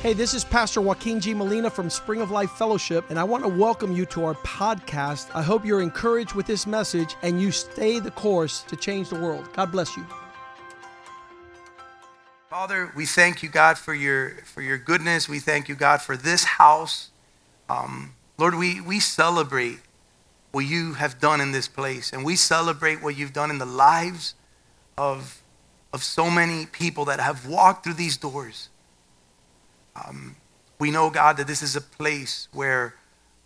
Hey, this is Pastor Joaquin G. Molina from Spring of Life Fellowship, and I want to welcome you to our podcast. I hope you're encouraged with this message and you stay the course to change the world. God bless you. Father, we thank you, God, for your for your goodness. We thank you, God, for this house. Um, Lord, we, we celebrate what you have done in this place, and we celebrate what you've done in the lives of, of so many people that have walked through these doors. Um, we know, God, that this is a place where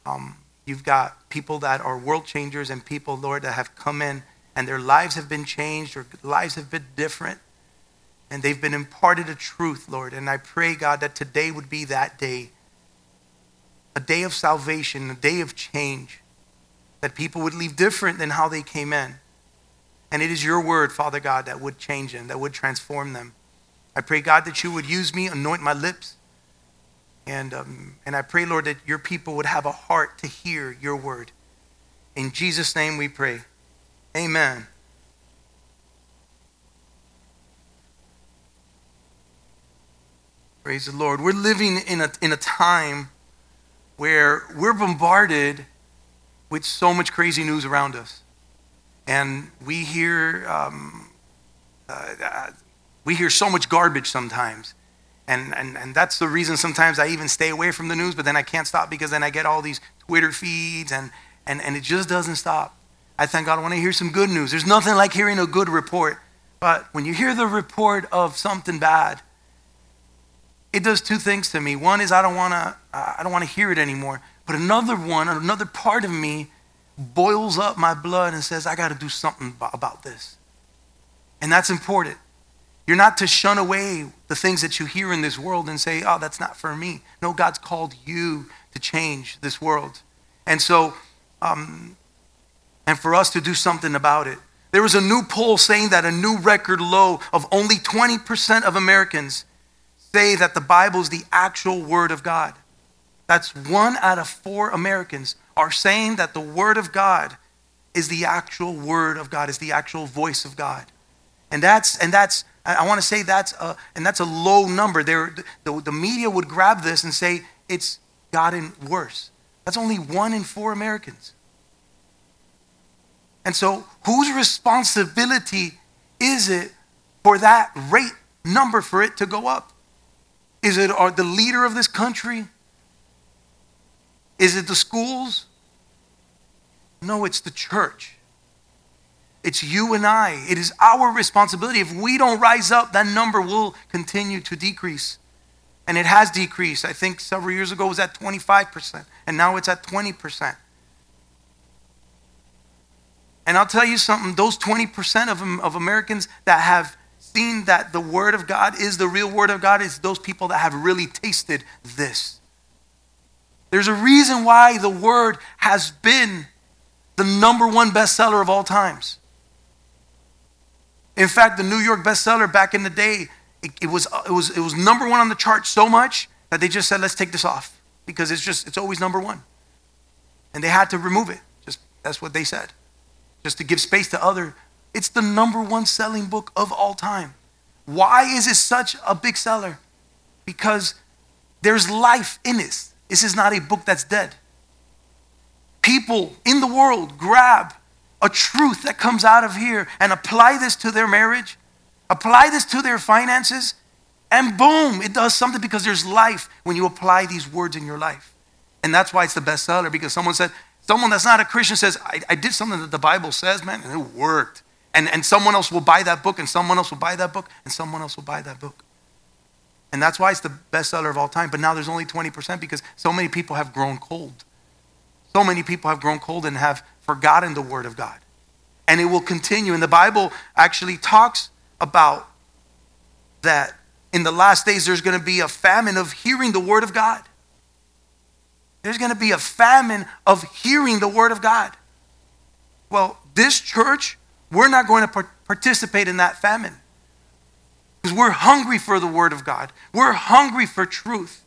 um, you've got people that are world changers and people, Lord, that have come in and their lives have been changed or lives have been different and they've been imparted a truth, Lord. And I pray, God, that today would be that day a day of salvation, a day of change, that people would leave different than how they came in. And it is your word, Father God, that would change them, that would transform them. I pray, God, that you would use me, anoint my lips, and, um, and I pray, Lord, that your people would have a heart to hear your word. In Jesus' name we pray. Amen. Praise the Lord. We're living in a, in a time where we're bombarded with so much crazy news around us. And we hear, um, uh, uh we hear so much garbage sometimes. And, and, and that's the reason sometimes I even stay away from the news, but then I can't stop because then I get all these Twitter feeds and, and, and it just doesn't stop. I thank God I want to hear some good news. There's nothing like hearing a good report. But when you hear the report of something bad, it does two things to me. One is I don't want to I don't want to hear it anymore. But another one, another part of me boils up my blood and says I got to do something about this. And that's important. You're not to shun away the things that you hear in this world and say, oh, that's not for me. No, God's called you to change this world. And so, um, and for us to do something about it. There was a new poll saying that a new record low of only 20% of Americans say that the Bible is the actual Word of God. That's one out of four Americans are saying that the Word of God is the actual Word of God, is the actual voice of God. And that's, and that's I want to say that's a, and that's a low number. There, the, the media would grab this and say it's gotten worse. That's only one in four Americans. And so, whose responsibility is it for that rate number for it to go up? Is it the leader of this country? Is it the schools? No, it's the church. It's you and I. It is our responsibility. If we don't rise up, that number will continue to decrease. And it has decreased. I think several years ago it was at 25%, and now it's at 20%. And I'll tell you something those 20% of, of Americans that have seen that the Word of God is the real Word of God is those people that have really tasted this. There's a reason why the Word has been the number one bestseller of all times. In fact, the New York bestseller back in the day, it, it, was, uh, it, was, it was number one on the chart so much that they just said, let's take this off because it's just, it's always number one. And they had to remove it. Just, that's what they said. Just to give space to other. It's the number one selling book of all time. Why is it such a big seller? Because there's life in this. This is not a book that's dead. People in the world grab a truth that comes out of here and apply this to their marriage, apply this to their finances, and boom, it does something because there's life when you apply these words in your life. And that's why it's the bestseller because someone said, someone that's not a Christian says, I, I did something that the Bible says, man, and it worked. And, and someone else will buy that book, and someone else will buy that book, and someone else will buy that book. And that's why it's the bestseller of all time. But now there's only 20% because so many people have grown cold. So many people have grown cold and have forgotten the Word of God. And it will continue. And the Bible actually talks about that in the last days there's going to be a famine of hearing the Word of God. There's going to be a famine of hearing the Word of God. Well, this church, we're not going to participate in that famine because we're hungry for the Word of God. We're hungry for truth.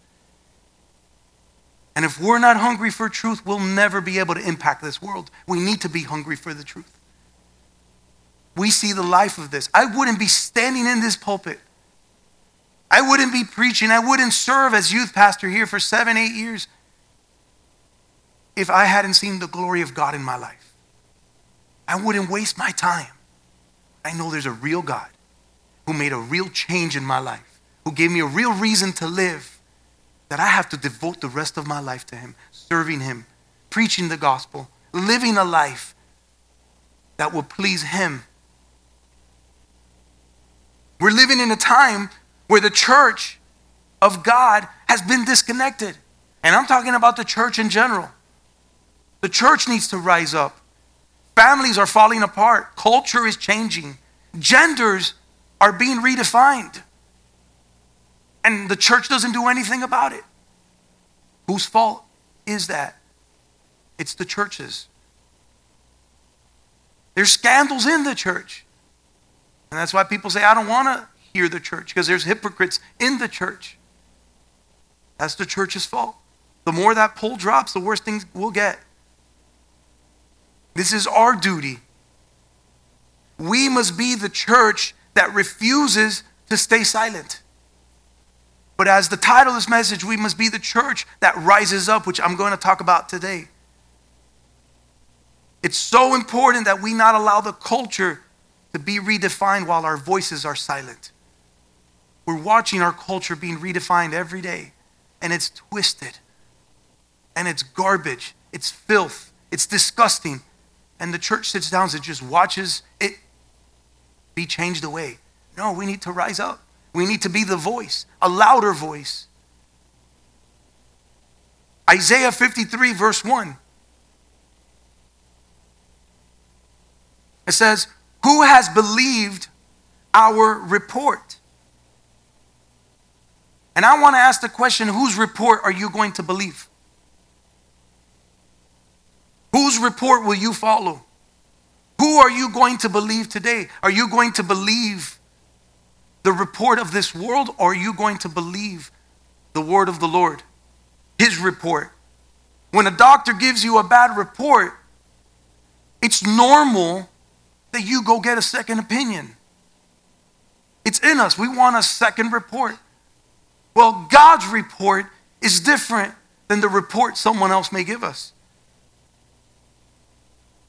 And if we're not hungry for truth, we'll never be able to impact this world. We need to be hungry for the truth. We see the life of this. I wouldn't be standing in this pulpit I wouldn't be preaching. I wouldn't serve as youth pastor here for seven, eight years if I hadn't seen the glory of God in my life. I wouldn't waste my time. I know there's a real God who made a real change in my life, who gave me a real reason to live, that I have to devote the rest of my life to Him, serving Him, preaching the gospel, living a life that will please Him. We're living in a time where the church of God has been disconnected. And I'm talking about the church in general. The church needs to rise up. Families are falling apart. Culture is changing. Genders are being redefined. And the church doesn't do anything about it. Whose fault is that? It's the churches. There's scandals in the church. And that's why people say, I don't want to hear the church, because there's hypocrites in the church. That's the church's fault. The more that pull drops, the worse things we'll get. This is our duty. We must be the church that refuses to stay silent. But as the title of this message, we must be the church that rises up, which I'm going to talk about today. It's so important that we not allow the culture to be redefined while our voices are silent. We're watching our culture being redefined every day, and it's twisted, and it's garbage, it's filth, it's disgusting. And the church sits down and just watches it be changed away. No, we need to rise up. We need to be the voice, a louder voice. Isaiah 53, verse 1. It says, Who has believed our report? And I want to ask the question whose report are you going to believe? Whose report will you follow? Who are you going to believe today? Are you going to believe the report of this world or are you going to believe the word of the Lord? His report. When a doctor gives you a bad report, it's normal that you go get a second opinion. It's in us. We want a second report. Well, God's report is different than the report someone else may give us.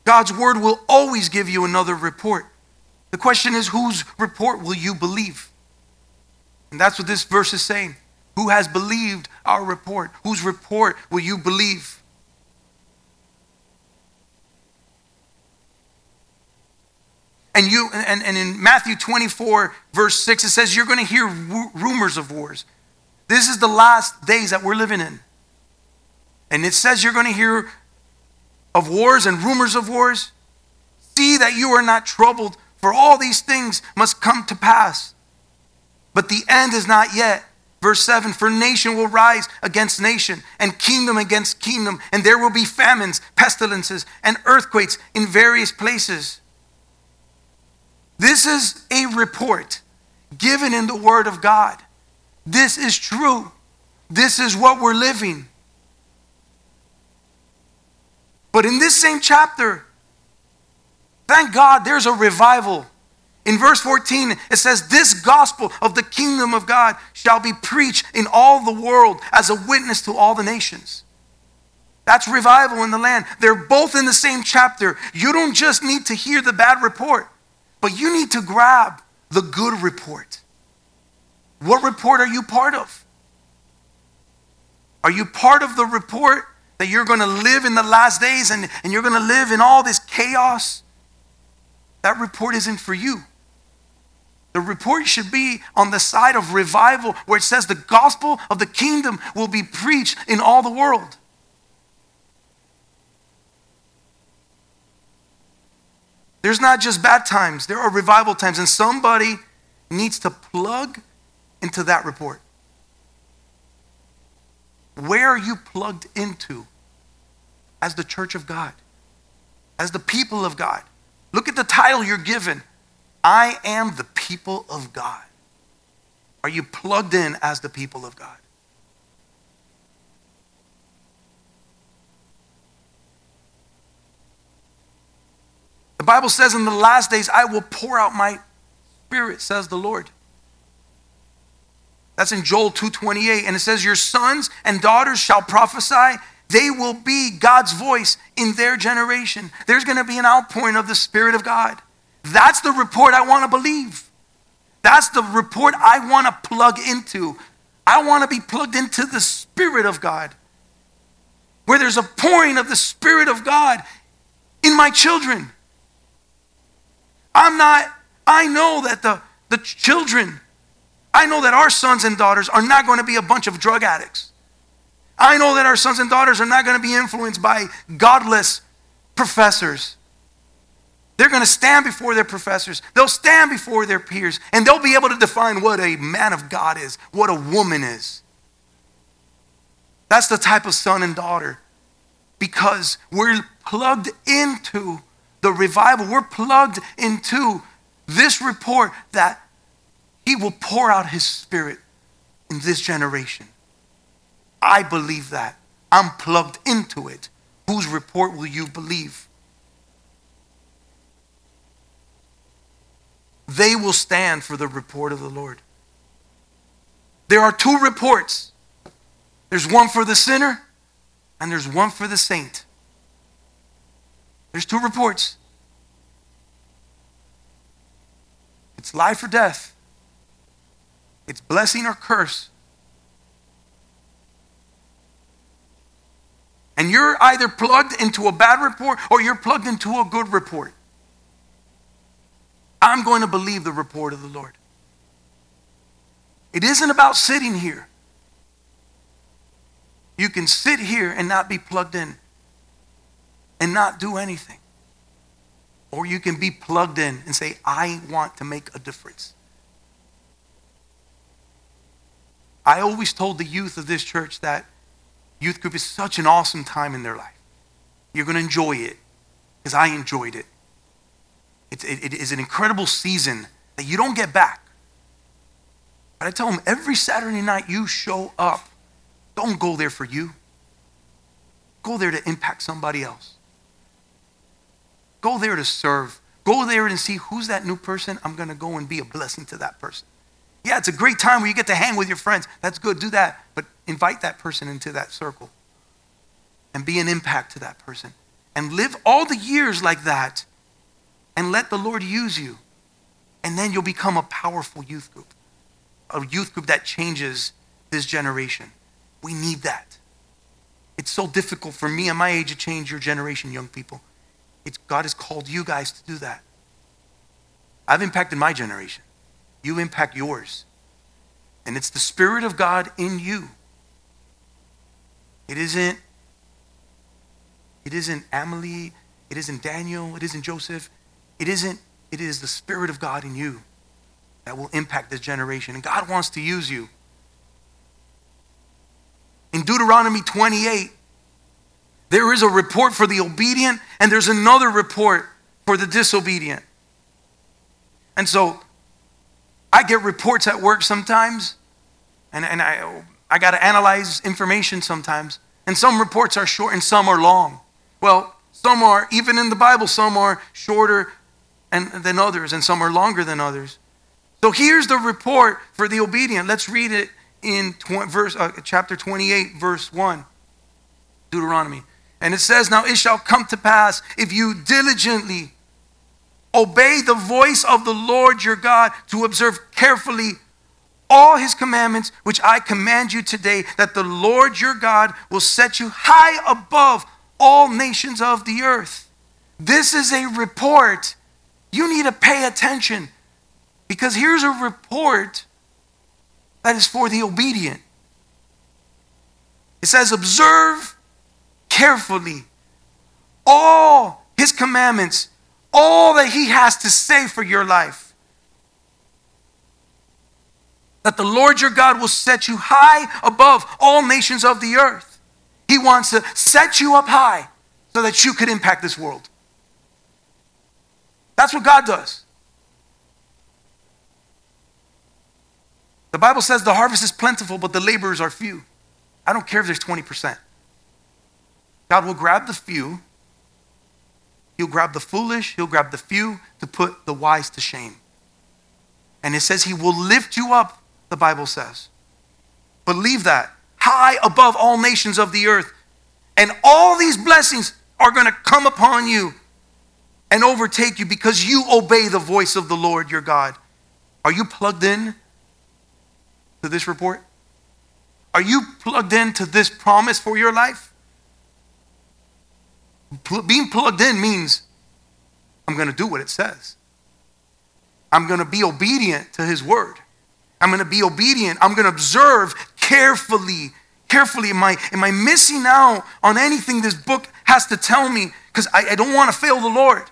God's word will always give you another report. The question is, whose report will you believe? And that's what this verse is saying. Who has believed our report? Whose report will you believe? And you and, and in Matthew 24, verse 6, it says you're going to hear rumors of wars. This is the last days that we're living in. And it says you're going to hear of wars and rumors of wars. See that you are not troubled, for all these things must come to pass. But the end is not yet. Verse 7 For nation will rise against nation, and kingdom against kingdom, and there will be famines, pestilences, and earthquakes in various places. This is a report given in the Word of God. This is true. This is what we're living. But in this same chapter, thank God there's a revival. In verse 14, it says, This gospel of the kingdom of God shall be preached in all the world as a witness to all the nations. That's revival in the land. They're both in the same chapter. You don't just need to hear the bad report. But you need to grab the good report. What report are you part of? Are you part of the report that you're going to live in the last days and, and you're going to live in all this chaos? That report isn't for you. The report should be on the side of revival where it says the gospel of the kingdom will be preached in all the world. There's not just bad times, there are revival times, and somebody needs to plug into that report. Where are you plugged into as the church of God, as the people of God? Look at the title you're given I am the people of God. Are you plugged in as the people of God? Bible says, In the last days, I will pour out my spirit, says the Lord. That's in Joel 2:28 and it says your sons and daughters shall prophesy they will be God's voice in their generation. There's going to be an outpouring of the Spirit of God. That's the report I want to believe. That's the report I want to plug into. I want to be plugged into the Spirit of God, where there's a pouring of the Spirit of God in my children. I'm not, I know that the, the children, I know that our sons and daughters are not going to be a bunch of drug addicts. I know that our sons and daughters are not going to be influenced by godless professors. They're going to stand before their professors. They'll stand before their peers, and they'll be able to define what a man of God is, what a woman is. That's the type of son and daughter because we're plugged into the revival. We're plugged into this report that He will pour out His Spirit in this generation. I believe that. I'm plugged into it. Whose report will you believe? They will stand for the report of the Lord. There are two reports there's one for the sinner, and there's one for the saint. There's two reports it's life or death, it's blessing or curse. And you're either plugged into a bad report or you're plugged into a good report. I'm going to believe the report of the Lord. It isn't about sitting here. You can sit here and not be plugged in and not do anything. Or you can be plugged in and say, I want to make a difference. I always told the youth of this church that Youth group is such an awesome time in their life. You're going to enjoy it because I enjoyed it. It, it. it is an incredible season that you don't get back. But I tell them every Saturday night you show up, don't go there for you. Go there to impact somebody else. Go there to serve. Go there and see who's that new person. I'm going to go and be a blessing to that person. Yeah, it's a great time where you get to hang with your friends. That's good. Do that. But invite that person into that circle and be an impact to that person. And live all the years like that and let the Lord use you. And then you'll become a powerful youth group, a youth group that changes this generation. We need that. It's so difficult for me at my age to change your generation, young people. It's, God has called you guys to do that. I've impacted my generation you impact yours. And it's the Spirit of God in you. It isn't, it isn't Emily, it isn't Daniel, it isn't Joseph. It isn't, it is the Spirit of God in you that will impact this generation. And God wants to use you. In Deuteronomy 28, there is a report for the obedient, and there's another report for the disobedient. And so I get reports at work sometimes, and, and I, I got to analyze information sometimes. And some reports are short and some are long. Well, some are, even in the Bible, some are shorter and, than others, and some are longer than others. So here's the report for the obedient. Let's read it in verse, uh, chapter 28, verse 1, Deuteronomy. And it says, Now it shall come to pass if you diligently Obey the voice of the Lord your God to observe carefully all his commandments, which I command you today, that the Lord your God will set you high above all nations of the earth. This is a report. You need to pay attention because here's a report that is for the obedient. It says, Observe carefully all his commandments all that He has to say for your life. That the Lord your God will set you high above all nations of the earth. He wants to set you up high so that you could impact this world. That's what God does. The Bible says the harvest is plentiful, but the laborers are few. I don't care if there's 20%. God will grab the few He'll grab the foolish, he'll grab the few to put the wise to shame. And it says he will lift you up, the Bible says. Believe that. High above all nations of the earth. And all these blessings are going to come upon you and overtake you because you obey the voice of the Lord your God. Are you plugged in to this report? Are you plugged into this promise for your life? Being plugged in means I'm going to do what it says. I'm going to be obedient to his word. I'm going to be obedient. I'm going to observe carefully. Carefully. Am I, am I missing out on anything this book has to tell me? Because I, I don't want to fail the Lord.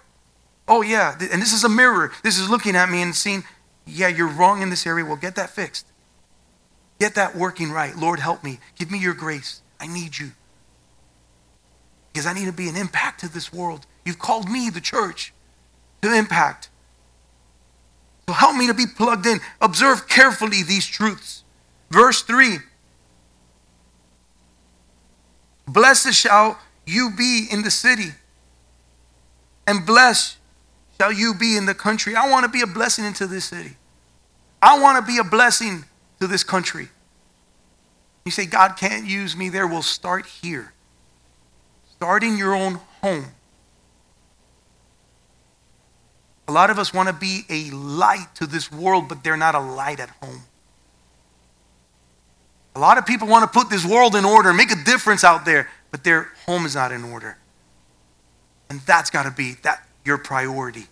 Oh, yeah. And this is a mirror. This is looking at me and seeing, yeah, you're wrong in this area. Well, get that fixed. Get that working right. Lord, help me. Give me your grace. I need you. Because I need to be an impact to this world. You've called me, the church, to impact. So help me to be plugged in. Observe carefully these truths. Verse 3 Blessed shall you be in the city, and blessed shall you be in the country. I want to be a blessing into this city. I want to be a blessing to this country. You say, God can't use me there. We'll start here. Start in your own home. A lot of us want to be a light to this world, but they're not a light at home. A lot of people want to put this world in order, make a difference out there, but their home is not in order. And that's got to be that your priority.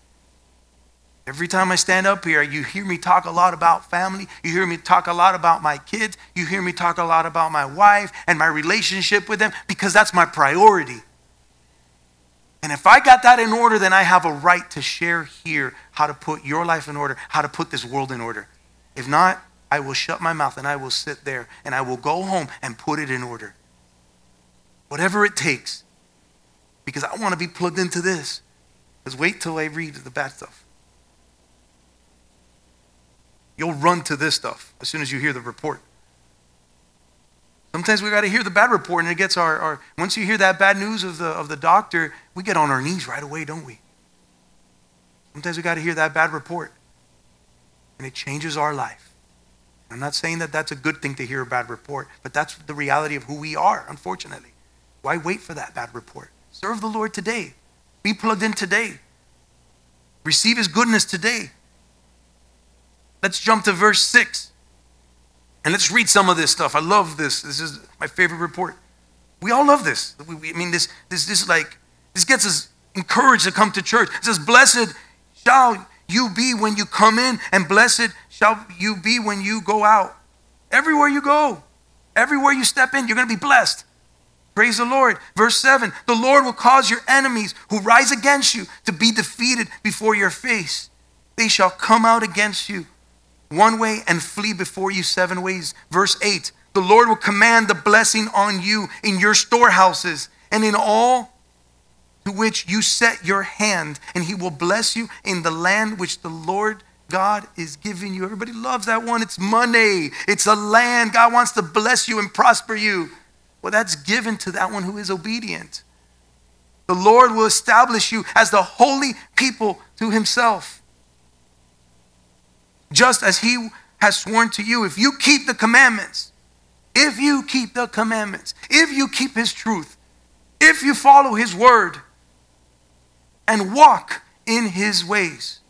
Every time I stand up here, you hear me talk a lot about family. You hear me talk a lot about my kids. You hear me talk a lot about my wife and my relationship with them because that's my priority. And if I got that in order, then I have a right to share here how to put your life in order, how to put this world in order. If not, I will shut my mouth and I will sit there and I will go home and put it in order. Whatever it takes. Because I want to be plugged into this. Because wait till I read the bad stuff. You'll run to this stuff as soon as you hear the report. Sometimes we got to hear the bad report, and it gets our, our. Once you hear that bad news of the, of the doctor, we get on our knees right away, don't we? Sometimes we got to hear that bad report, and it changes our life. I'm not saying that that's a good thing to hear a bad report, but that's the reality of who we are, unfortunately. Why wait for that bad report? Serve the Lord today. Be plugged in today. Receive His goodness today. Let's jump to verse 6. And let's read some of this stuff. I love this. This is my favorite report. We all love this. I mean, this, this, this like, this gets us encouraged to come to church. It says, Blessed shall you be when you come in, and blessed shall you be when you go out. Everywhere you go, everywhere you step in, you're going to be blessed. Praise the Lord. Verse 7 The Lord will cause your enemies who rise against you to be defeated before your face. They shall come out against you one way and flee before you seven ways. Verse 8 The Lord will command the blessing on you in your storehouses and in all to which you set your hand, and he will bless you in the land which the Lord God is giving you. Everybody loves that one. It's money, it's a land. God wants to bless you and prosper you. Well, that's given to that one who is obedient. The Lord will establish you as the holy people to himself just as he has sworn to you. If you keep the commandments, if you keep the commandments, if you keep his truth, if you follow his word and walk in his ways.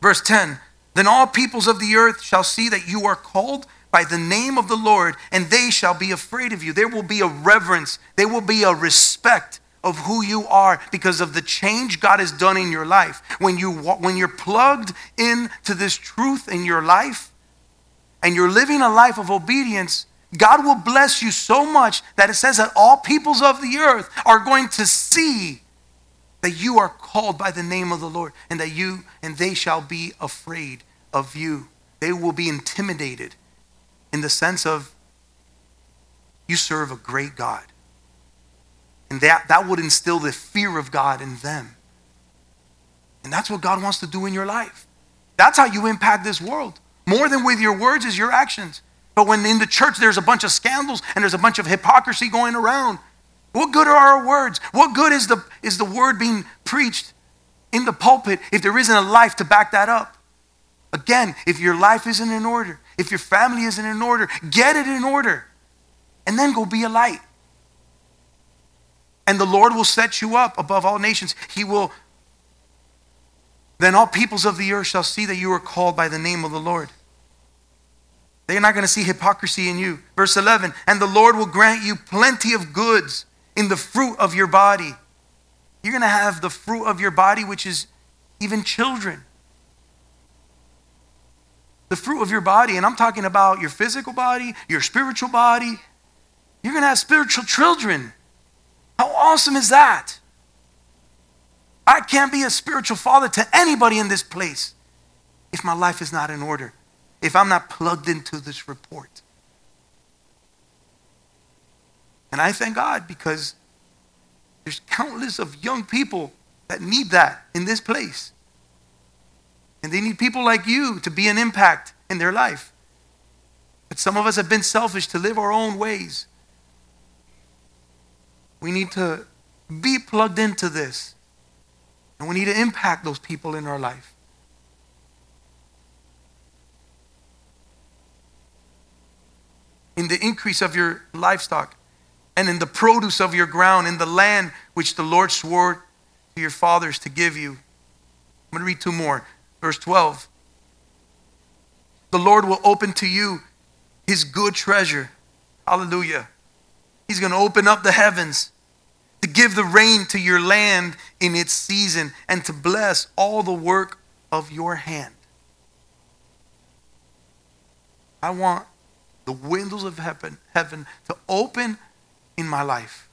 Verse 10 Then all peoples of the earth shall see that you are called by the name of the Lord, and they shall be afraid of you. There will be a reverence, there will be a respect of who you are because of the change God has done in your life. When, you, when you're plugged into this truth in your life and you're living a life of obedience, God will bless you so much that it says that all peoples of the earth are going to see that you are called by the name of the Lord and that you and they shall be afraid of you. They will be intimidated in the sense of you serve a great God. And that, that would instill the fear of God in them. And that's what God wants to do in your life. That's how you impact this world. More than with your words is your actions. But when in the church there's a bunch of scandals and there's a bunch of hypocrisy going around, what good are our words? What good is the, is the word being preached in the pulpit if there isn't a life to back that up? Again, if your life isn't in order, if your family isn't in order, get it in order. And then go be a light. And the Lord will set you up above all nations. He will, then all peoples of the earth shall see that you are called by the name of the Lord. They're not going to see hypocrisy in you. Verse 11, and the Lord will grant you plenty of goods in the fruit of your body. You're going to have the fruit of your body, which is even children the fruit of your body, and I'm talking about your physical body, your spiritual body, you're going to have spiritual children. How awesome is that? I can't be a spiritual father to anybody in this place if my life is not in order, if I'm not plugged into this report. And I thank God because there's countless of young people that need that in this place. And they need people like you to be an impact in their life. But some of us have been selfish to live our own ways. We need to be plugged into this. And we need to impact those people in our life. In the increase of your livestock and in the produce of your ground, in the land which the Lord swore to your fathers to give you. I'm going to read two more. Verse 12 The Lord will open to you his good treasure. Hallelujah. He's going to open up the heavens to give the rain to your land in its season and to bless all the work of your hand. I want the windows of heaven, heaven to open in my life.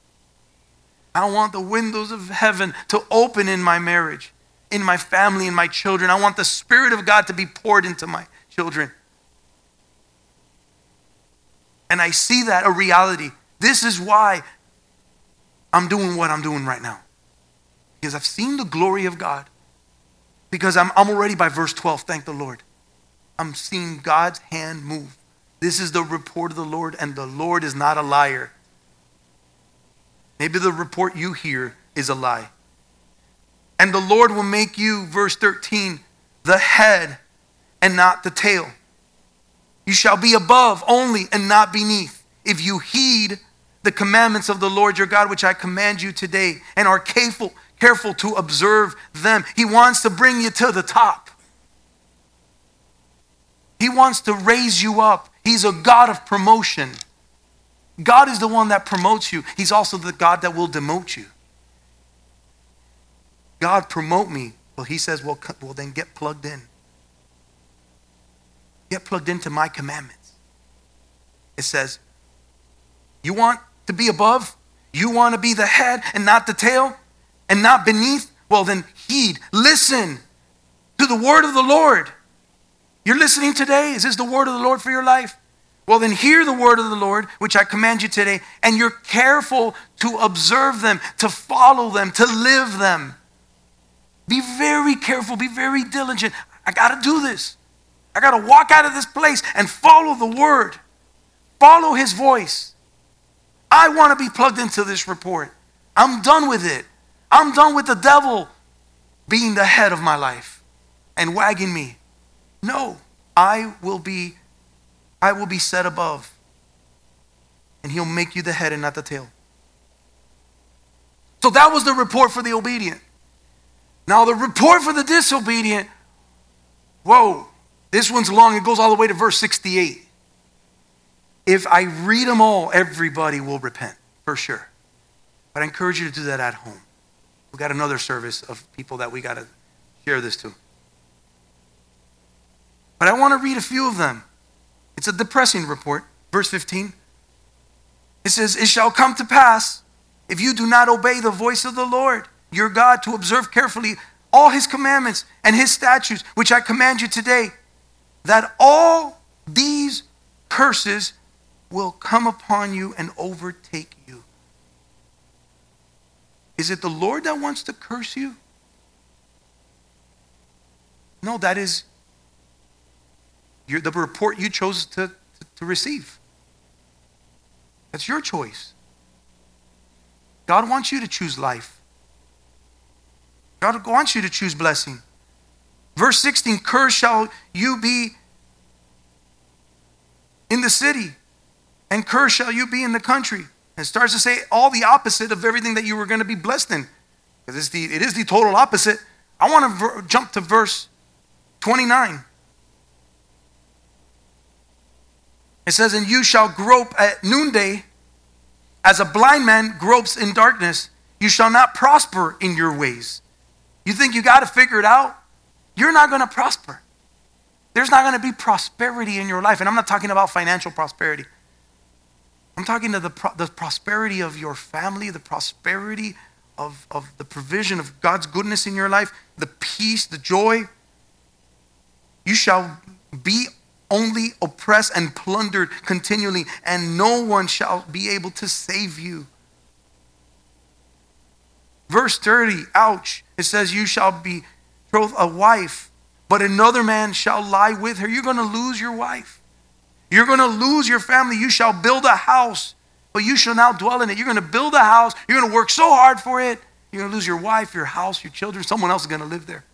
I want the windows of heaven to open in my marriage in my family, in my children. I want the Spirit of God to be poured into my children. And I see that a reality. This is why I'm doing what I'm doing right now. Because I've seen the glory of God. Because I'm, I'm already by verse 12, thank the Lord. I'm seeing God's hand move. This is the report of the Lord, and the Lord is not a liar. Maybe the report you hear is a lie. And the Lord will make you, verse 13, the head and not the tail. You shall be above only and not beneath if you heed the commandments of the Lord your God, which I command you today, and are careful, careful to observe them. He wants to bring you to the top. He wants to raise you up. He's a God of promotion. God is the one that promotes you. He's also the God that will demote you. God, promote me. Well, he says, well, well, then get plugged in. Get plugged into my commandments. It says, you want to be above? You want to be the head and not the tail and not beneath? Well, then heed, listen to the word of the Lord. You're listening today? Is this the word of the Lord for your life? Well, then hear the word of the Lord, which I command you today, and you're careful to observe them, to follow them, to live them. Be very careful, be very diligent. I got to do this. I got to walk out of this place and follow the word, follow his voice. I want to be plugged into this report. I'm done with it. I'm done with the devil being the head of my life and wagging me. No, I will be I will be set above. And he'll make you the head and not the tail. So that was the report for the obedient. Now, the report for the disobedient, whoa, this one's long. It goes all the way to verse 68. If I read them all, everybody will repent, for sure. But I encourage you to do that at home. We've got another service of people that we got to share this to. But I want to read a few of them. It's a depressing report. Verse 15. It says, It shall come to pass if you do not obey the voice of the Lord your God to observe carefully all his commandments and his statutes, which I command you today, that all these curses will come upon you and overtake you. Is it the Lord that wants to curse you? No, that is your, the report you chose to, to, to receive. That's your choice. God wants you to choose life. God wants you to choose blessing. Verse 16 Cursed shall you be in the city, and cursed shall you be in the country. And it starts to say all the opposite of everything that you were going to be blessed in. Because it's the, it is the total opposite. I want to ver- jump to verse 29. It says, And you shall grope at noonday as a blind man gropes in darkness. You shall not prosper in your ways. You think you got to figure it out? You're not going to prosper. There's not going to be prosperity in your life. And I'm not talking about financial prosperity. I'm talking to the, pro- the prosperity of your family, the prosperity of, of the provision of God's goodness in your life, the peace, the joy. You shall be only oppressed and plundered continually, and no one shall be able to save you. Verse 30, ouch, it says, You shall be betrothed a wife, but another man shall lie with her. You're going to lose your wife. You're going to lose your family. You shall build a house, but you shall now dwell in it. You're going to build a house. You're going to work so hard for it. You're going to lose your wife, your house, your children. Someone else is going to live there.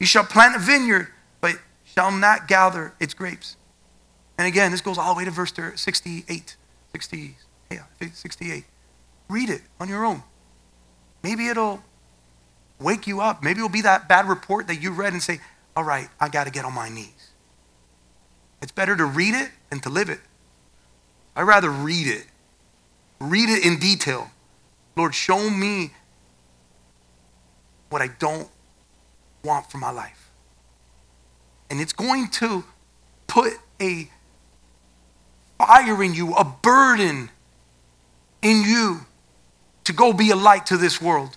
You shall plant a vineyard, but shall not gather its grapes. And again, this goes all the way to verse 68. 60, yeah, 68. Read it on your own. Maybe it'll wake you up. Maybe it'll be that bad report that you read and say, all right, I got to get on my knees. It's better to read it than to live it. I'd rather read it. Read it in detail. Lord, show me what I don't want for my life. And it's going to put a fire in you, a burden in you to go be a light to this world.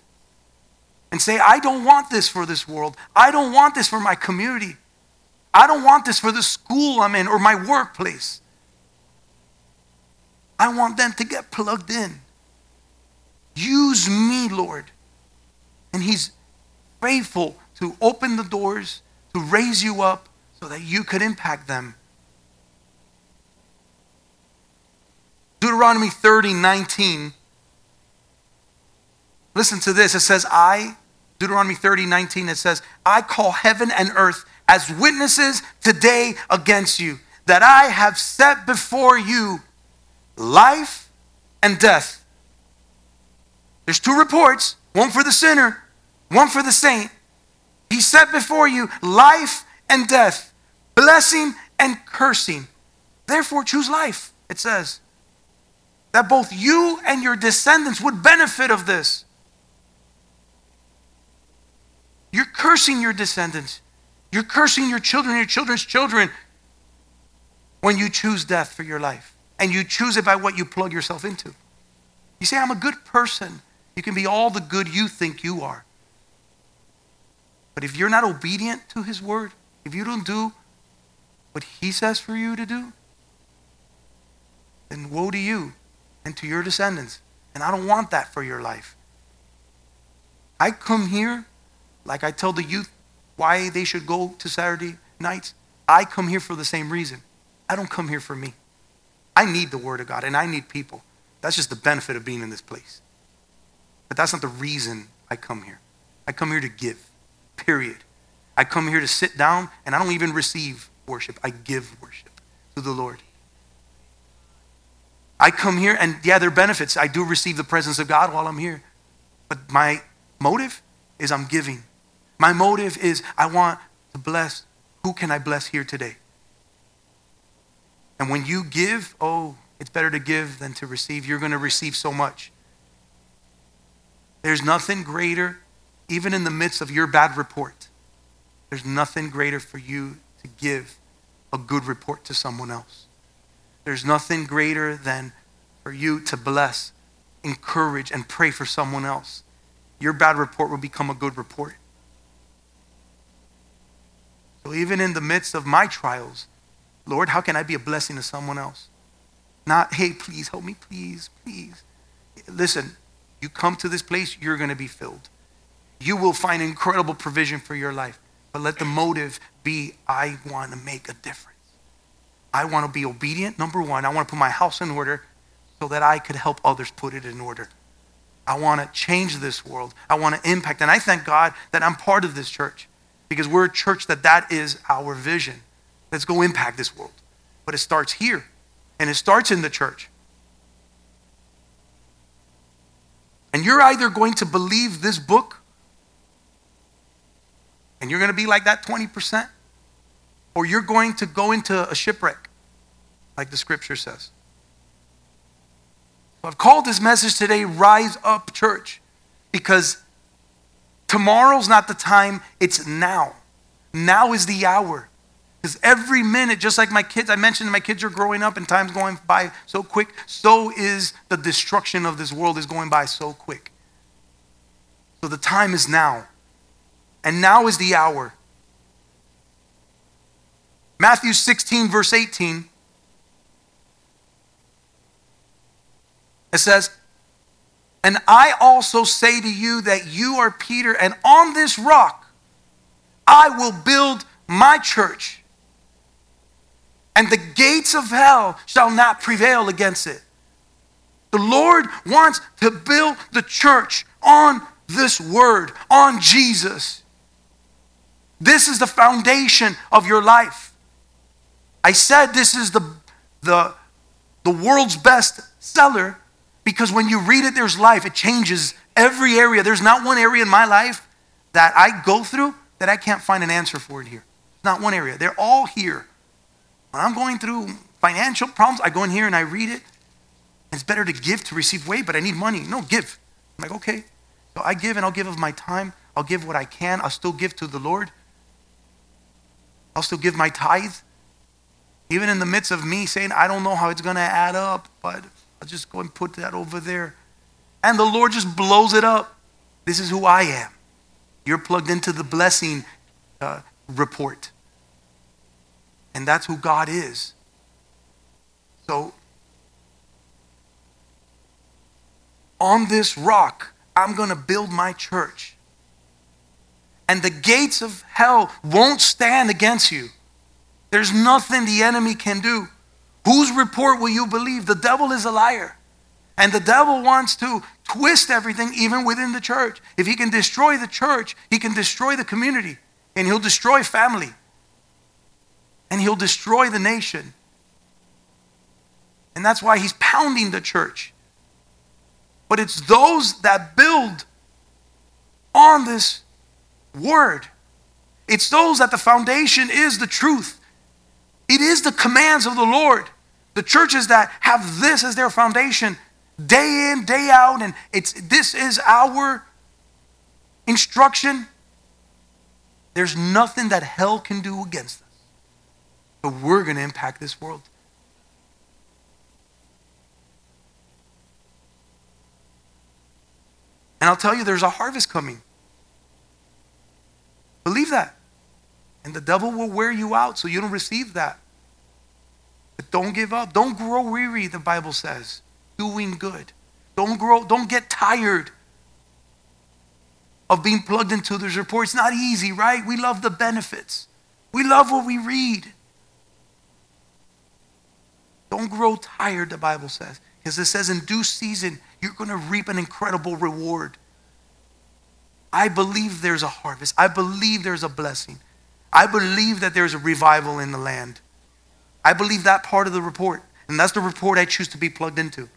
And say, I don't want this for this world. I don't want this for my community. I don't want this for the school I'm in or my workplace. I want them to get plugged in. Use me, Lord. And He's faithful to open the doors, to raise you up so that you could impact them. Deuteronomy 30, 19. Listen to this. It says, I, Deuteronomy 30, 19, it says, I call heaven and earth as witnesses today against you, that I have set before you life and death. There's two reports one for the sinner, one for the saint. He set before you life and death, blessing and cursing. Therefore, choose life, it says. That both you and your descendants would benefit of this. You're cursing your descendants. You're cursing your children, your children's children, when you choose death for your life. And you choose it by what you plug yourself into. You say, I'm a good person. You can be all the good you think you are. But if you're not obedient to his word, if you don't do what he says for you to do, then woe to you and to your descendants. And I don't want that for your life. I come here, like I tell the youth why they should go to Saturday nights. I come here for the same reason. I don't come here for me. I need the Word of God and I need people. That's just the benefit of being in this place. But that's not the reason I come here. I come here to give period. I come here to sit down and I don't even receive worship, I give worship to the Lord. I come here and yeah, there are benefits. I do receive the presence of God while I'm here. But my motive is I'm giving. My motive is I want to bless. Who can I bless here today? And when you give, oh, it's better to give than to receive. You're going to receive so much. There's nothing greater even in the midst of your bad report, there's nothing greater for you to give a good report to someone else. There's nothing greater than for you to bless, encourage, and pray for someone else. Your bad report will become a good report. So even in the midst of my trials, Lord, how can I be a blessing to someone else? Not, hey, please help me, please, please. Listen, you come to this place, you're going to be filled you will find incredible provision for your life. But let the motive be I want to make a difference. I want to be obedient, number one. I want to put my house in order so that I could help others put it in order. I want to change this world. I want to impact. And I thank God that I'm part of this church because we're a church that that is our vision. Let's go impact this world. But it starts here and it starts in the church. And you're either going to believe this book and you're going to be like that 20%, or you're going to go into a shipwreck, like the scripture says. I've called this message today Rise Up Church because tomorrow's not the time, it's now. Now is the hour. Because every minute, just like my kids, I mentioned my kids are growing up and time's going by so quick, so is the destruction of this world is going by so quick. So the time is now. And now is the hour. Matthew 16, verse 18. It says, And I also say to you that you are Peter, and on this rock I will build my church, and the gates of hell shall not prevail against it. The Lord wants to build the church on this word, on Jesus. This is the foundation of your life. I said this is the, the, the world's best seller because when you read it, there's life. It changes every area. There's not one area in my life that I go through that I can't find an answer for it here. Not one area. They're all here. When I'm going through financial problems, I go in here and I read it. It's better to give to receive way, but I need money. No, give. I'm like, okay. So I give and I'll give of my time. I'll give what I can. I'll still give to the Lord. I'll still give my tithe. Even in the midst of me saying, I don't know how it's going to add up, but I'll just go and put that over there. And the Lord just blows it up. This is who I am. You're plugged into the blessing uh, report. And that's who God is. So, on this rock, I'm going to build my church and the gates of hell won't stand against you. There's nothing the enemy can do. Whose report will you believe? The devil is a liar. And the devil wants to twist everything, even within the church. If he can destroy the church, he can destroy the community, and he'll destroy family, and he'll destroy the nation. And that's why he's pounding the church. But it's those that build on this word. It's those that the foundation is the truth. It is the commands of the Lord. The churches that have this as their foundation, day in, day out, and it's this is our instruction. There's nothing that hell can do against us. But we're going to impact this world. And I'll tell you, there's a harvest coming. Believe that. And the devil will wear you out so you don't receive that. But don't give up. Don't grow weary, the Bible says. Doing good. Don't grow, don't get tired of being plugged into this report. It's not easy, right? We love the benefits. We love what we read. Don't grow tired, the Bible says. Because it says in due season, you're going to reap an incredible reward. I believe there's a harvest. I believe there's a blessing. I believe that there's a revival in the land. I believe that part of the report. And that's the report I choose to be plugged into.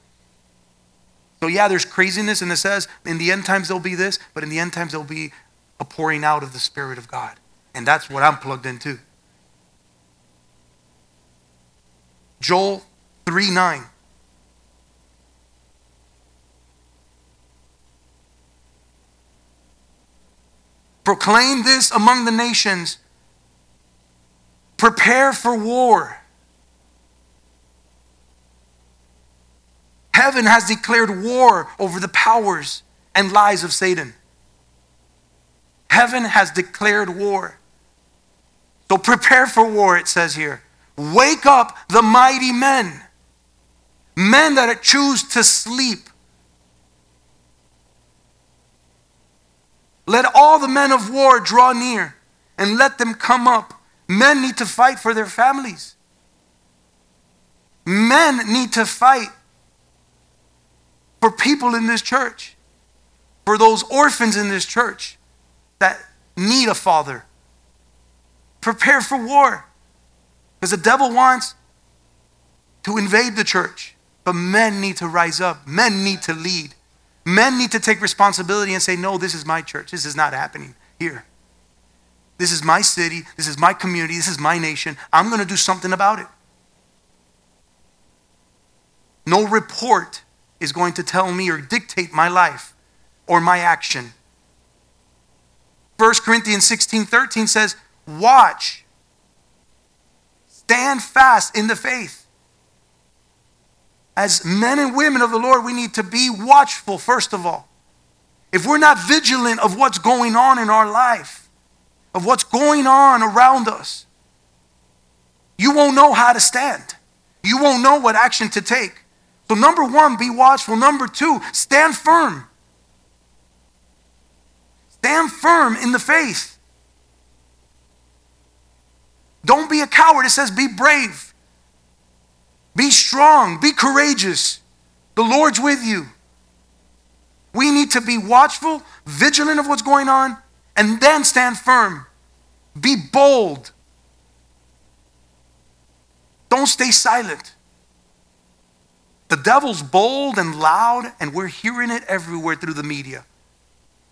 So, yeah, there's craziness, and it says in the end times there'll be this, but in the end times there'll be a pouring out of the Spirit of God. And that's what I'm plugged into. Joel 3 9. Proclaim this among the nations. Prepare for war. Heaven has declared war over the powers and lies of Satan. Heaven has declared war. So prepare for war, it says here. Wake up the mighty men, men that choose to sleep Let all the men of war draw near and let them come up. Men need to fight for their families. Men need to fight for people in this church. for those orphans in this church that need a father. Prepare for war. Because the devil wants to invade the church. But men need to rise up. Men need to lead. Men need to take responsibility and say, no, this is my church. This is not happening here. This is my city. This is my community. This is my nation. I'm going to do something about it. No report is going to tell me or dictate my life or my action. 1 Corinthians 16 13 says, Watch, stand fast in the faith. As men and women of the Lord, we need to be watchful, first of all. If we're not vigilant of what's going on in our life, of what's going on around us, you won't know how to stand. You won't know what action to take. So, number one, be watchful. Number two, stand firm. Stand firm in the faith. Don't be a coward. It says be brave. Be strong. Be courageous. The Lord's with you. We need to be watchful, vigilant of what's going on, and then stand firm. Be bold. Don't stay silent. The devil's bold and loud, and we're hearing it everywhere through the media.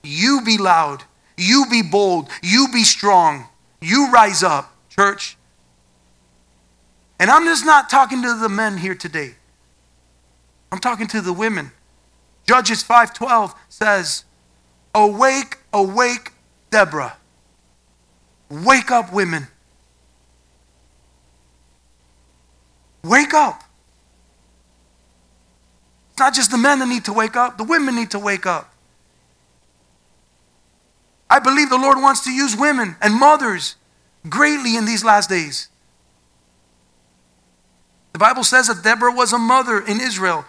You be loud. You be bold. You be strong. You rise up, church. And I'm just not talking to the men here today. I'm talking to the women. Judges 5:12 says, "Awake, awake, Deborah. Wake up, women. Wake up. It's not just the men that need to wake up, the women need to wake up. I believe the Lord wants to use women and mothers greatly in these last days. The Bible says that Deborah was a mother in Israel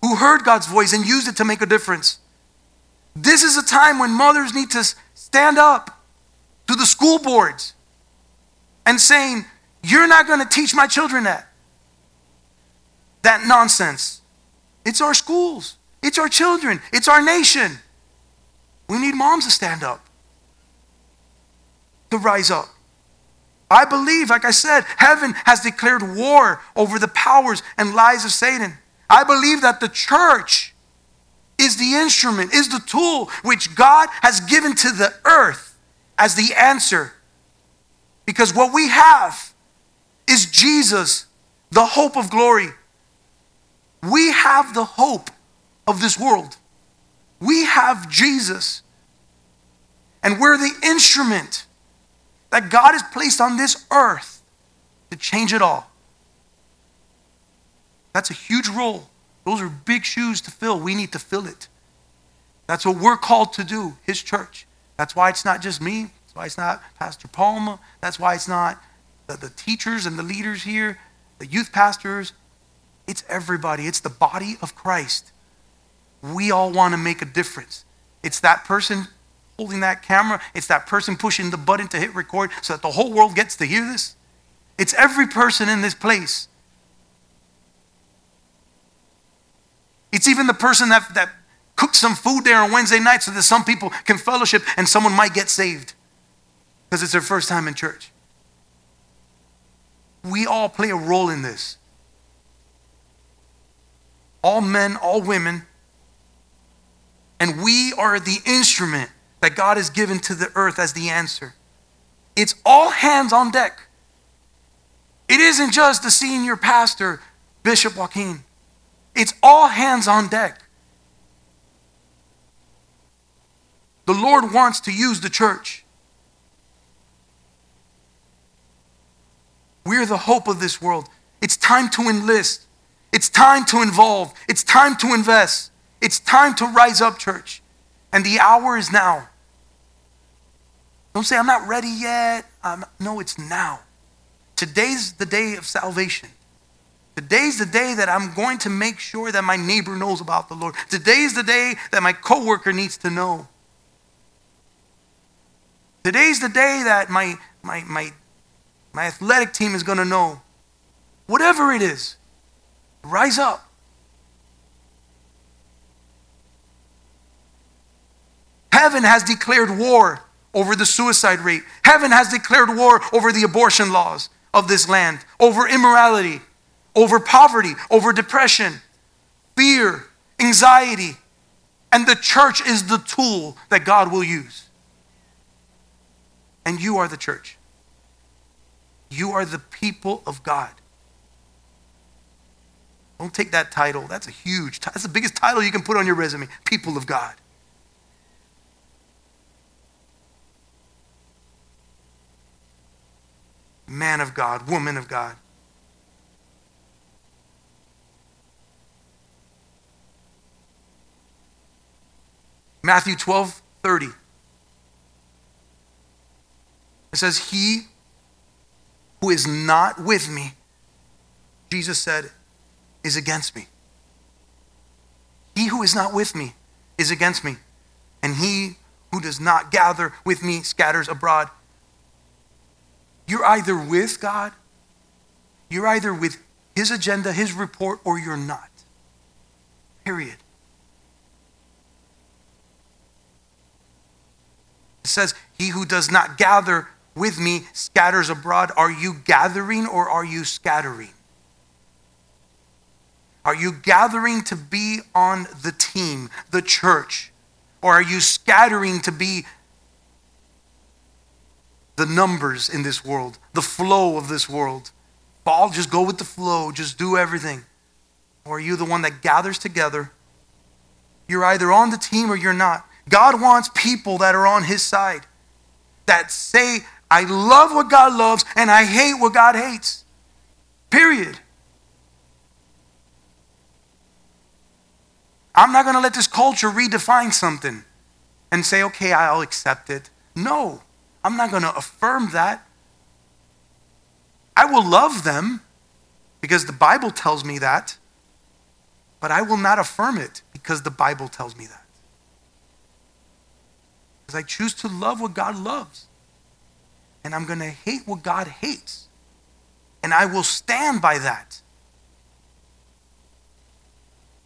who heard God's voice and used it to make a difference. This is a time when mothers need to stand up to the school boards and saying, You're not going to teach my children that. That nonsense. It's our schools, it's our children, it's our nation. We need moms to stand up, to rise up. I believe, like I said, heaven has declared war over the powers and lies of Satan. I believe that the church is the instrument, is the tool which God has given to the earth as the answer. Because what we have is Jesus, the hope of glory. We have the hope of this world. We have Jesus. And we're the instrument that God has placed on this earth to change it all. That's a huge role. Those are big shoes to fill. We need to fill it. That's what we're called to do, His church. That's why it's not just me. That's why it's not Pastor Palma. That's why it's not the, the teachers and the leaders here, the youth pastors. It's everybody. It's the body of Christ. We all want to make a difference. It's that person holding that camera. It's that person pushing the button to hit record so that the whole world gets to hear this. It's every person in this place. It's even the person that, that cooked some food there on Wednesday night so that some people can fellowship and someone might get saved because it's their first time in church. We all play a role in this. All men, all women. And we are the instrument that God has given to the earth as the answer. It's all hands on deck. It isn't just the senior pastor, Bishop Joaquin. It's all hands on deck. The Lord wants to use the church. We're the hope of this world. It's time to enlist. It's time to involve. It's time to invest. It's time to rise up, church. And the hour is now. Don't say, I'm not ready yet. I'm, no, it's now. Today's the day of salvation. Today's the day that I'm going to make sure that my neighbor knows about the Lord. Today's the day that my coworker needs to know. Today's the day that my, my, my, my athletic team is going to know. Whatever it is, rise up. Heaven has declared war over the suicide rate. Heaven has declared war over the abortion laws of this land, over immorality, over poverty, over depression, fear, anxiety. And the church is the tool that God will use. And you are the church. You are the people of God. Don't take that title. That's a huge, that's the biggest title you can put on your resume people of God. Man of God, woman of God. Matthew 12, 30. It says, He who is not with me, Jesus said, is against me. He who is not with me is against me. And he who does not gather with me scatters abroad. You're either with God, you're either with his agenda, his report, or you're not. Period. It says, He who does not gather with me scatters abroad. Are you gathering or are you scattering? Are you gathering to be on the team, the church? Or are you scattering to be the numbers in this world, the flow of this world? Paul, just go with the flow, just do everything. Or are you the one that gathers together? You're either on the team or you're not. God wants people that are on his side, that say, I love what God loves and I hate what God hates. Period. I'm not going to let this culture redefine something and say, okay, I'll accept it. No, I'm not going to affirm that. I will love them because the Bible tells me that, but I will not affirm it because the Bible tells me that. Because I choose to love what God loves, and I'm going to hate what God hates, and I will stand by that.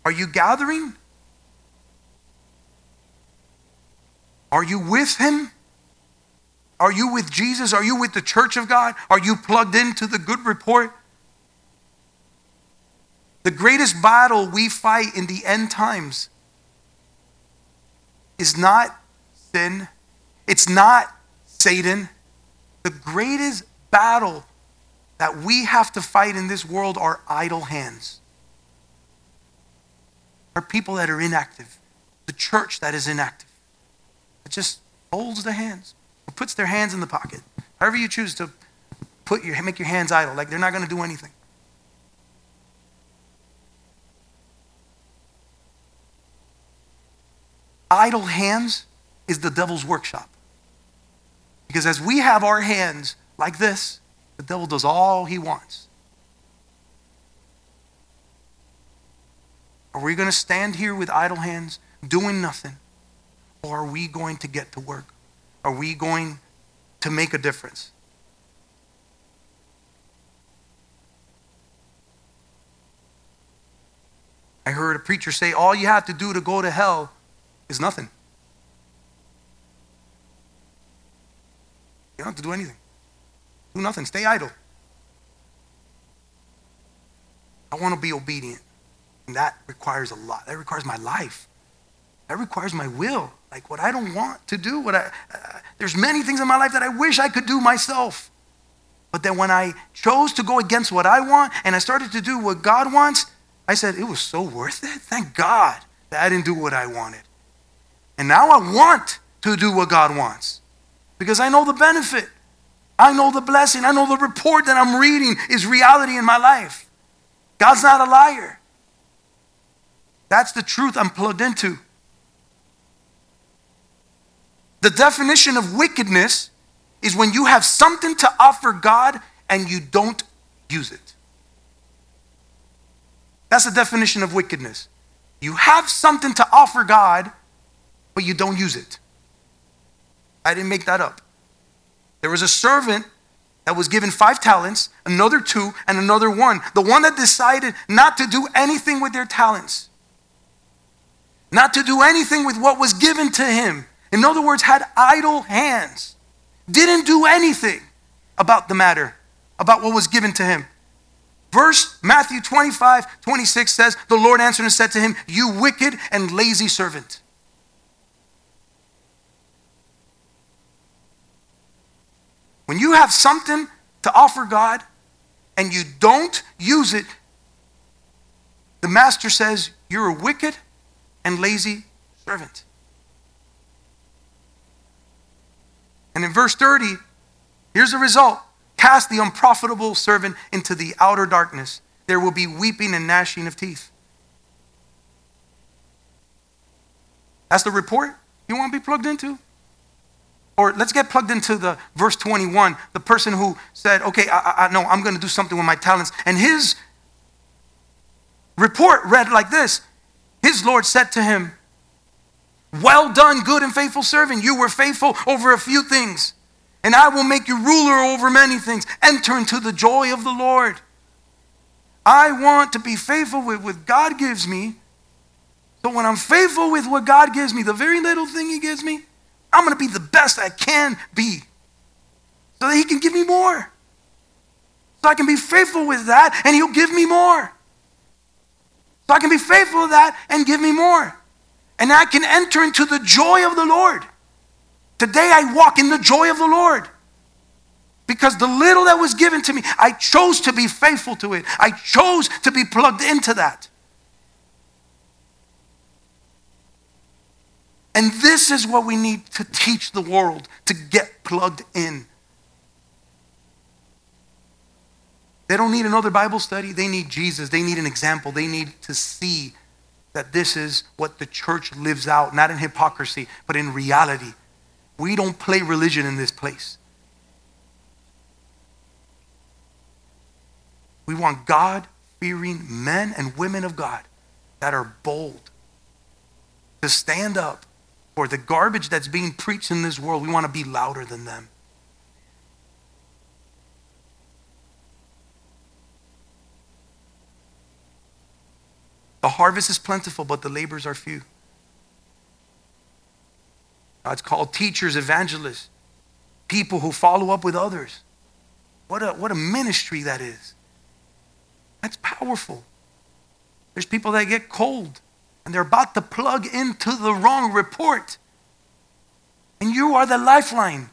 Are you gathering? Are you with Him? Are you with Jesus? Are you with the church of God? Are you plugged into the good report? The greatest battle we fight in the end times is not sin, it's not Satan. The greatest battle that we have to fight in this world are idle hands are people that are inactive, the church that is inactive. It just folds the hands or puts their hands in the pocket. However you choose to put your make your hands idle, like they're not going to do anything. Idle hands is the devil's workshop. Because as we have our hands like this, the devil does all he wants. Are we going to stand here with idle hands, doing nothing? Or are we going to get to work? Are we going to make a difference? I heard a preacher say, All you have to do to go to hell is nothing. You don't have to do anything. Do nothing. Stay idle. I want to be obedient. And that requires a lot. That requires my life. That requires my will. Like what I don't want to do. What I uh, there's many things in my life that I wish I could do myself. But then when I chose to go against what I want and I started to do what God wants, I said it was so worth it. Thank God that I didn't do what I wanted. And now I want to do what God wants because I know the benefit. I know the blessing. I know the report that I'm reading is reality in my life. God's not a liar. That's the truth I'm plugged into. The definition of wickedness is when you have something to offer God and you don't use it. That's the definition of wickedness. You have something to offer God, but you don't use it. I didn't make that up. There was a servant that was given five talents, another two, and another one. The one that decided not to do anything with their talents not to do anything with what was given to him, In other words, had idle hands, didn't do anything about the matter, about what was given to him. Verse Matthew 25, 26 says, The Lord answered and said to him, You wicked and lazy servant. When you have something to offer God and you don't use it, the master says, You're a wicked and lazy servant. And in verse 30, here's the result Cast the unprofitable servant into the outer darkness. There will be weeping and gnashing of teeth. That's the report you want to be plugged into? Or let's get plugged into the verse 21, the person who said, Okay, I, I know I'm going to do something with my talents. And his report read like this His Lord said to him, Well done, good and faithful servant. You were faithful over a few things and I will make you ruler over many things. Enter into the joy of the Lord. I want to be faithful with what God gives me. So when I'm faithful with what God gives me, the very little thing He gives me, I'm going to be the best I can be so that He can give me more. So I can be faithful with that and He'll give me more. So I can be faithful to that and give me more. And I can enter into the joy of the Lord. Today I walk in the joy of the Lord. Because the little that was given to me, I chose to be faithful to it. I chose to be plugged into that. And this is what we need to teach the world to get plugged in. They don't need another Bible study. They need Jesus. They need an example. They need to see that this is what the church lives out, not in hypocrisy, but in reality. We don't play religion in this place. We want God fearing men and women of God that are bold to stand up for the garbage that's being preached in this world. We want to be louder than them. The harvest is plentiful, but the labors are few. God's called teachers, evangelists, people who follow up with others. What a, what a ministry that is. That's powerful. There's people that get cold and they're about to plug into the wrong report. And you are the lifeline.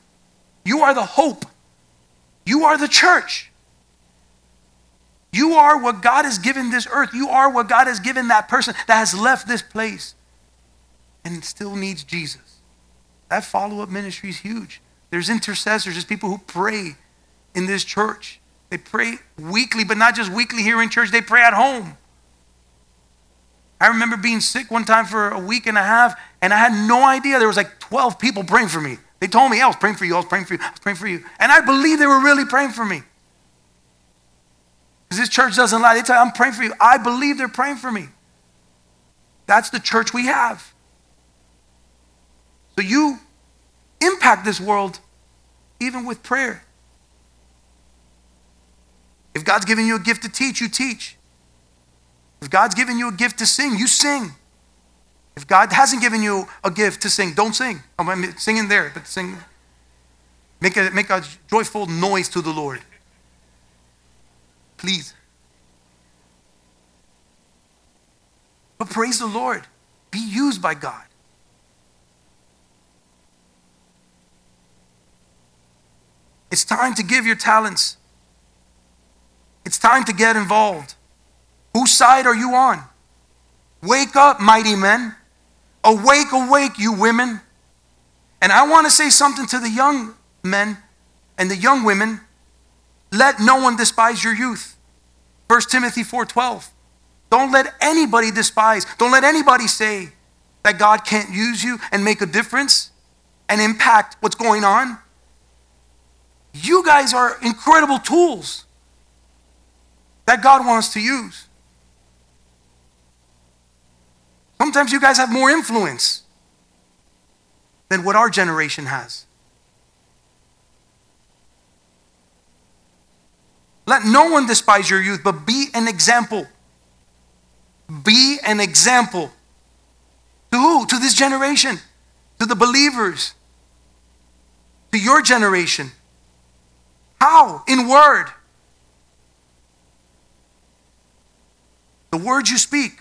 You are the hope. You are the church. You are what God has given this earth. You are what God has given that person that has left this place and still needs Jesus. That follow up ministry is huge. There's intercessors, there's people who pray in this church. They pray weekly, but not just weekly here in church, they pray at home. I remember being sick one time for a week and a half, and I had no idea there was like 12 people praying for me. They told me, I was praying for you, I was praying for you, I was praying for you. And I believe they were really praying for me. Because this church doesn't lie. They tell you, I'm praying for you. I believe they're praying for me. That's the church we have. So you impact this world even with prayer. If God's given you a gift to teach, you teach. If God's given you a gift to sing, you sing. If God hasn't given you a gift to sing, don't sing. I mean, singing there, but sing. Make a, make a joyful noise to the Lord. Please. But praise the Lord. Be used by God. It's time to give your talents. It's time to get involved. Whose side are you on? Wake up, mighty men. Awake, awake, you women. And I want to say something to the young men and the young women. Let no one despise your youth. 1 Timothy 4:12. Don't let anybody despise. Don't let anybody say that God can't use you and make a difference and impact what's going on. You guys are incredible tools that God wants to use. Sometimes you guys have more influence than what our generation has. Let no one despise your youth, but be an example. Be an example. To who? To this generation. To the believers, to your generation. How? In word. The words you speak.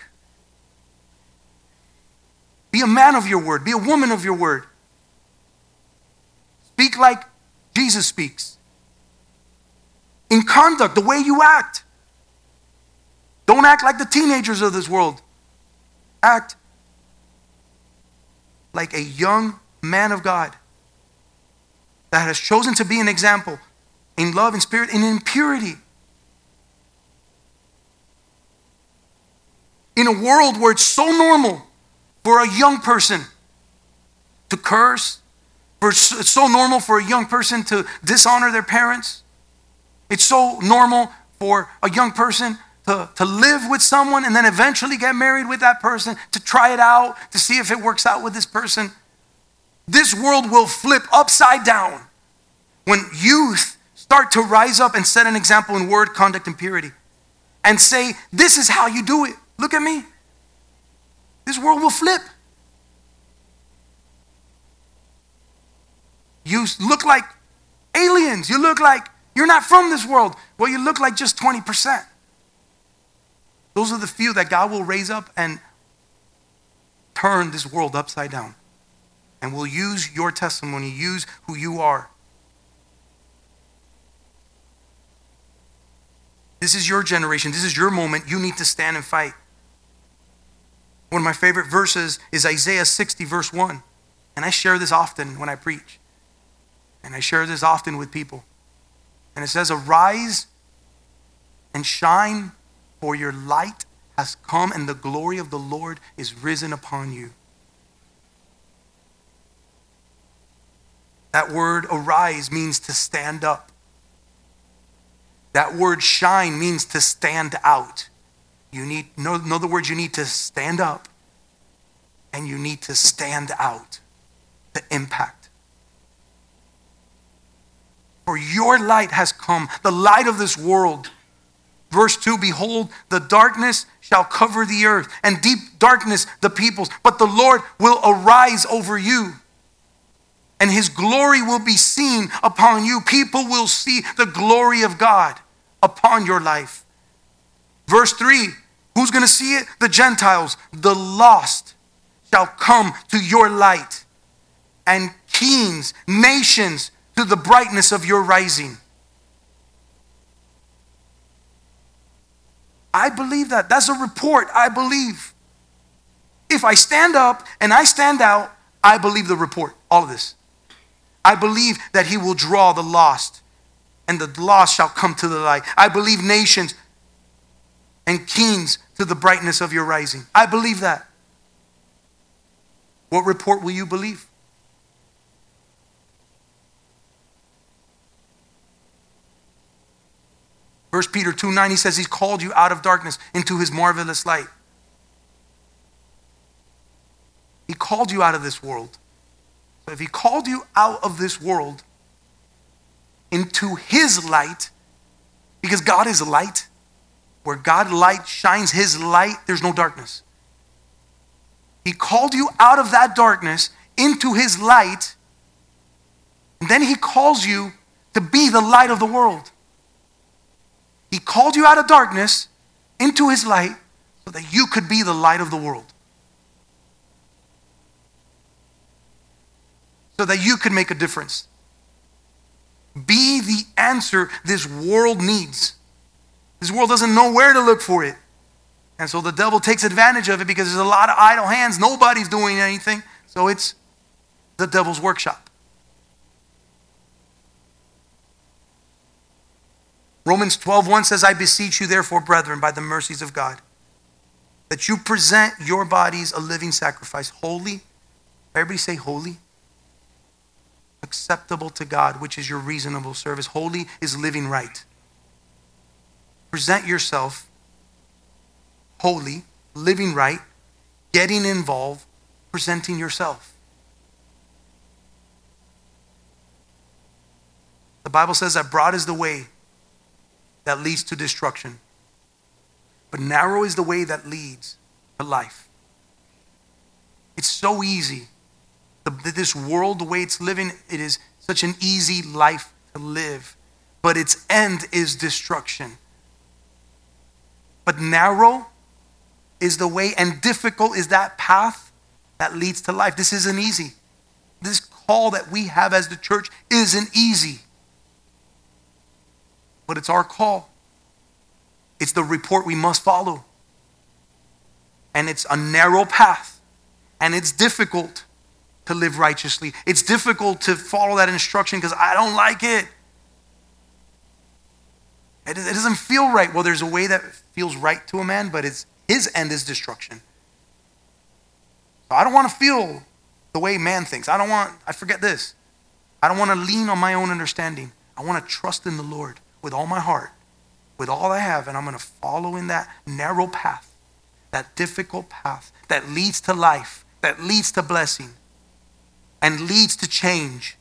Be a man of your word, be a woman of your word. Speak like Jesus speaks. In conduct, the way you act. Don't act like the teenagers of this world. Act like a young man of God that has chosen to be an example in love and spirit and in purity. In a world where it's so normal for a young person to curse, for it's so normal for a young person to dishonor their parents. It's so normal for a young person to, to live with someone and then eventually get married with that person, to try it out, to see if it works out with this person. This world will flip upside down when youth start to rise up and set an example in word, conduct, and purity and say, This is how you do it. Look at me. This world will flip. You look like aliens. You look like you're not from this world. Well, you look like just 20%. Those are the few that God will raise up and turn this world upside down. And will use your testimony, use who you are. This is your generation. This is your moment. You need to stand and fight. One of my favorite verses is Isaiah 60, verse 1. And I share this often when I preach. And I share this often with people. And it says, Arise and shine, for your light has come, and the glory of the Lord is risen upon you. That word arise means to stand up. That word shine means to stand out. You need, in other words, you need to stand up and you need to stand out to impact. For your light has come, the light of this world Verse 2 Behold, the darkness shall cover the earth, and deep darkness the peoples, but the Lord will arise over you. And his glory will be seen upon you. People will see the glory of God upon your life. Verse 3 Who's going to see it? The Gentiles, the lost, shall come to your light, and kings, nations, to the brightness of your rising. I believe that. That's a report I believe. If I stand up and I stand out, I believe the report, all of this. I believe that he will draw the lost, and the lost shall come to the light. I believe nations and kings to the brightness of your rising. I believe that. What report will you believe? 1 Peter 2 9, he says, He's called you out of darkness into His marvelous light. He called you out of this world. So if He called you out of this world into His light, because God is light, where God light shines His light, there's no darkness. He called you out of that darkness into His light, and then He calls you to be the light of the world. He called you out of darkness into his light so that you could be the light of the world. So that you could make a difference. Be the answer this world needs. This world doesn't know where to look for it. And so the devil takes advantage of it because there's a lot of idle hands. Nobody's doing anything. So it's the devil's workshop. Romans 12:1 says, I beseech you, therefore, brethren, by the mercies of God, that you present your bodies a living sacrifice, holy. Everybody say holy. Acceptable to God, which is your reasonable service. Holy is living right. Present yourself holy, living right, getting involved, presenting yourself. The Bible says that broad is the way that leads to destruction, but narrow is the way that leads to life. It's so easy the, this world, the way it's living, it is such an easy life to live, but its end is destruction. But narrow is the way, and difficult is that path that leads to life. This isn't easy. This call that we have as the church isn't easy, but it's our call. It's the report we must follow. And it's a narrow path, and it's difficult to live righteously. It's difficult to follow that instruction because I don't like it. It doesn't feel right. Well, there's a way that feels right to a man, but it's his end is destruction. So I don't want to feel the way man thinks. I don't want, I forget this. I don't want to lean on my own understanding. I want to trust in the Lord with all my heart, with all I have, and I'm going to follow in that narrow path, that difficult path that leads to life, that leads to blessing, and leads to change.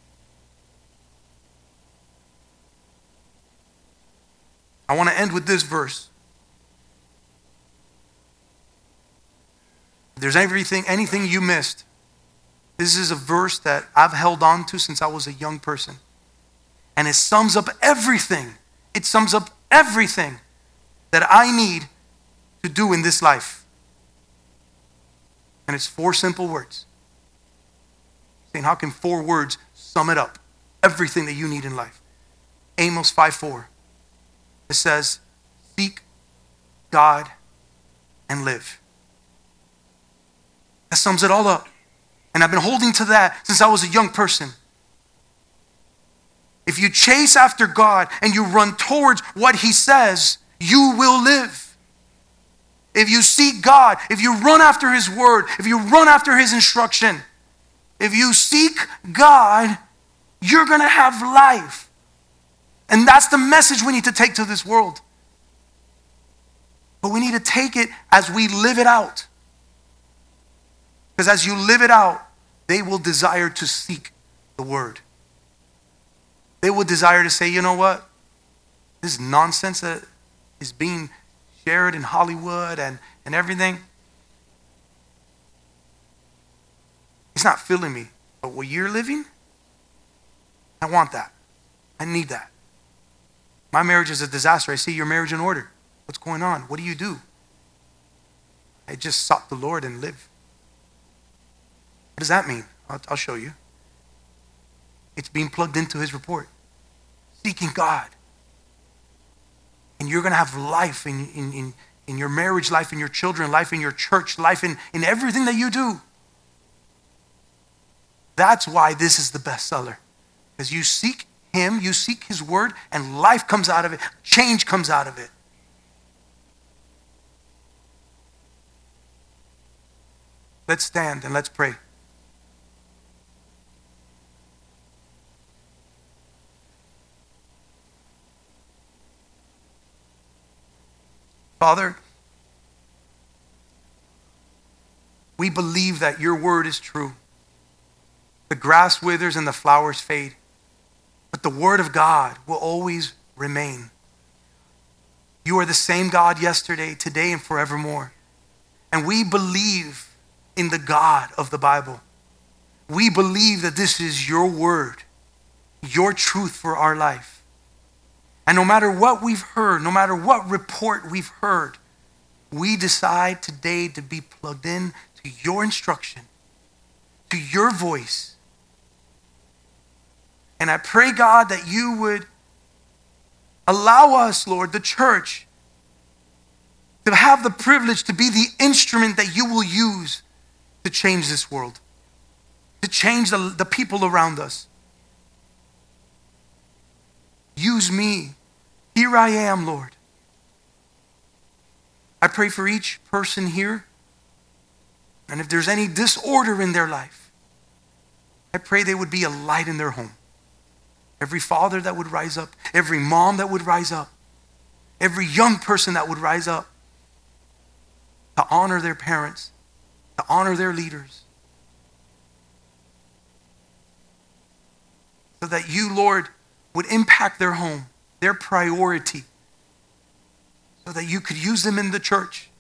I want to end with this verse. If there's everything, anything you missed, this is a verse that I've held on to since I was a young person. And it sums up everything. It sums up everything that I need to do in this life. And it's four simple words. Saying, how can four words sum it up? Everything that you need in life. Amos 5 4. It says, Seek God and live. That sums it all up. And I've been holding to that since I was a young person. If you chase after God and you run towards what He says, you will live. If you seek God, if you run after His word, if you run after His instruction, if you seek God, you're going to have life. And that's the message we need to take to this world. But we need to take it as we live it out. Because as you live it out, they will desire to seek the word. They will desire to say, you know what? This nonsense that is being shared in Hollywood and, and everything, it's not filling me. But what you're living, I want that. I need that. My marriage is a disaster. I see your marriage in order. What's going on? What do you do? I just sought the Lord and live. What does that mean? I'll, I'll show you. It's being plugged into his report, seeking God. And you're going to have life in, in, in, in your marriage life, in your children life, in your church life, in, in everything that you do. That's why this is the bestseller. Because you seek him, you seek his word, and life comes out of it, change comes out of it. Let's stand and let's pray. Father, we believe that your word is true. The grass withers and the flowers fade, but the word of God will always remain. You are the same God yesterday, today, and forevermore. And we believe in the God of the Bible. We believe that this is your word, your truth for our life. And no matter what we've heard, no matter what report we've heard, we decide today to be plugged in to your instruction, to your voice. And I pray, God, that you would allow us, Lord, the church, to have the privilege to be the instrument that you will use to change this world, to change the, the people around us. Use me. Here I am, Lord. I pray for each person here. And if there's any disorder in their life, I pray they would be a light in their home. Every father that would rise up, every mom that would rise up, every young person that would rise up to honor their parents, to honor their leaders. So that you, Lord, would impact their home, their priority, so that you could use them in the church,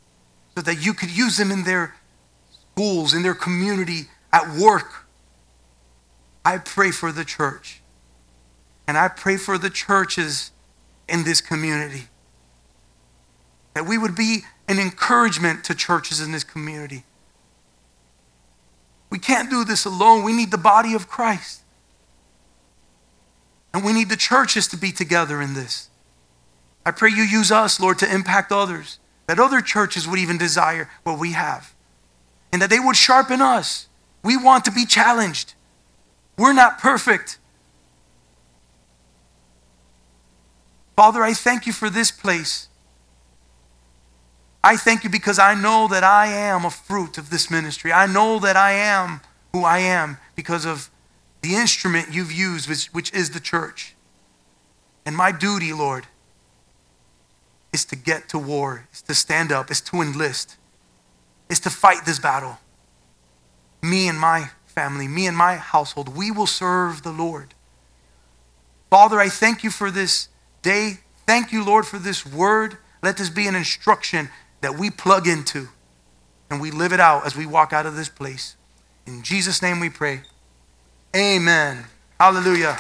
so that you could use them in their schools, in their community, at work, I pray for the church. And I pray for the churches in this community. That we would be an encouragement to churches in this community. We can't do this alone. We need the body of Christ. And we need the churches to be together in this. I pray you use us, Lord, to impact others, that other churches would even desire what we have, and that they would sharpen us. We want to be challenged. We're not perfect. Father, I thank you for this place. I thank you because I know that I am a fruit of this ministry. I know that I am who I am because of the instrument you've used, which, which is the church. And my duty, Lord, is to get to war, is to stand up, is to enlist, is to fight this battle. Me and my family, me and my household, we will serve the Lord. Father, I thank you for this day. Thank you, Lord, for this word. Let this be an instruction that we plug into and we live it out as we walk out of this place. In Jesus' name we pray. Amen. Hallelujah.